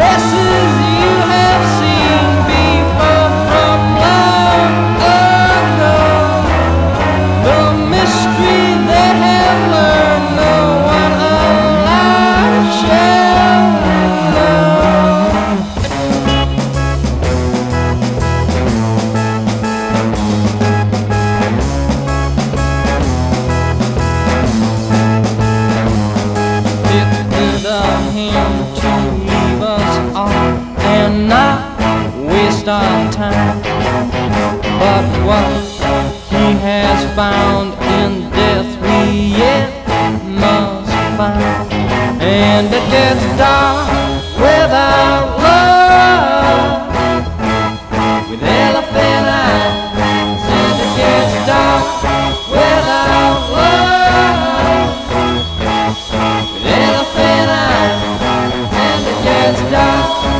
Esse on time. But what he has found in death, we yet must find. And the death dark without love, with elephant eyes. And the death dark without love, with elephant eyes. And the death dark.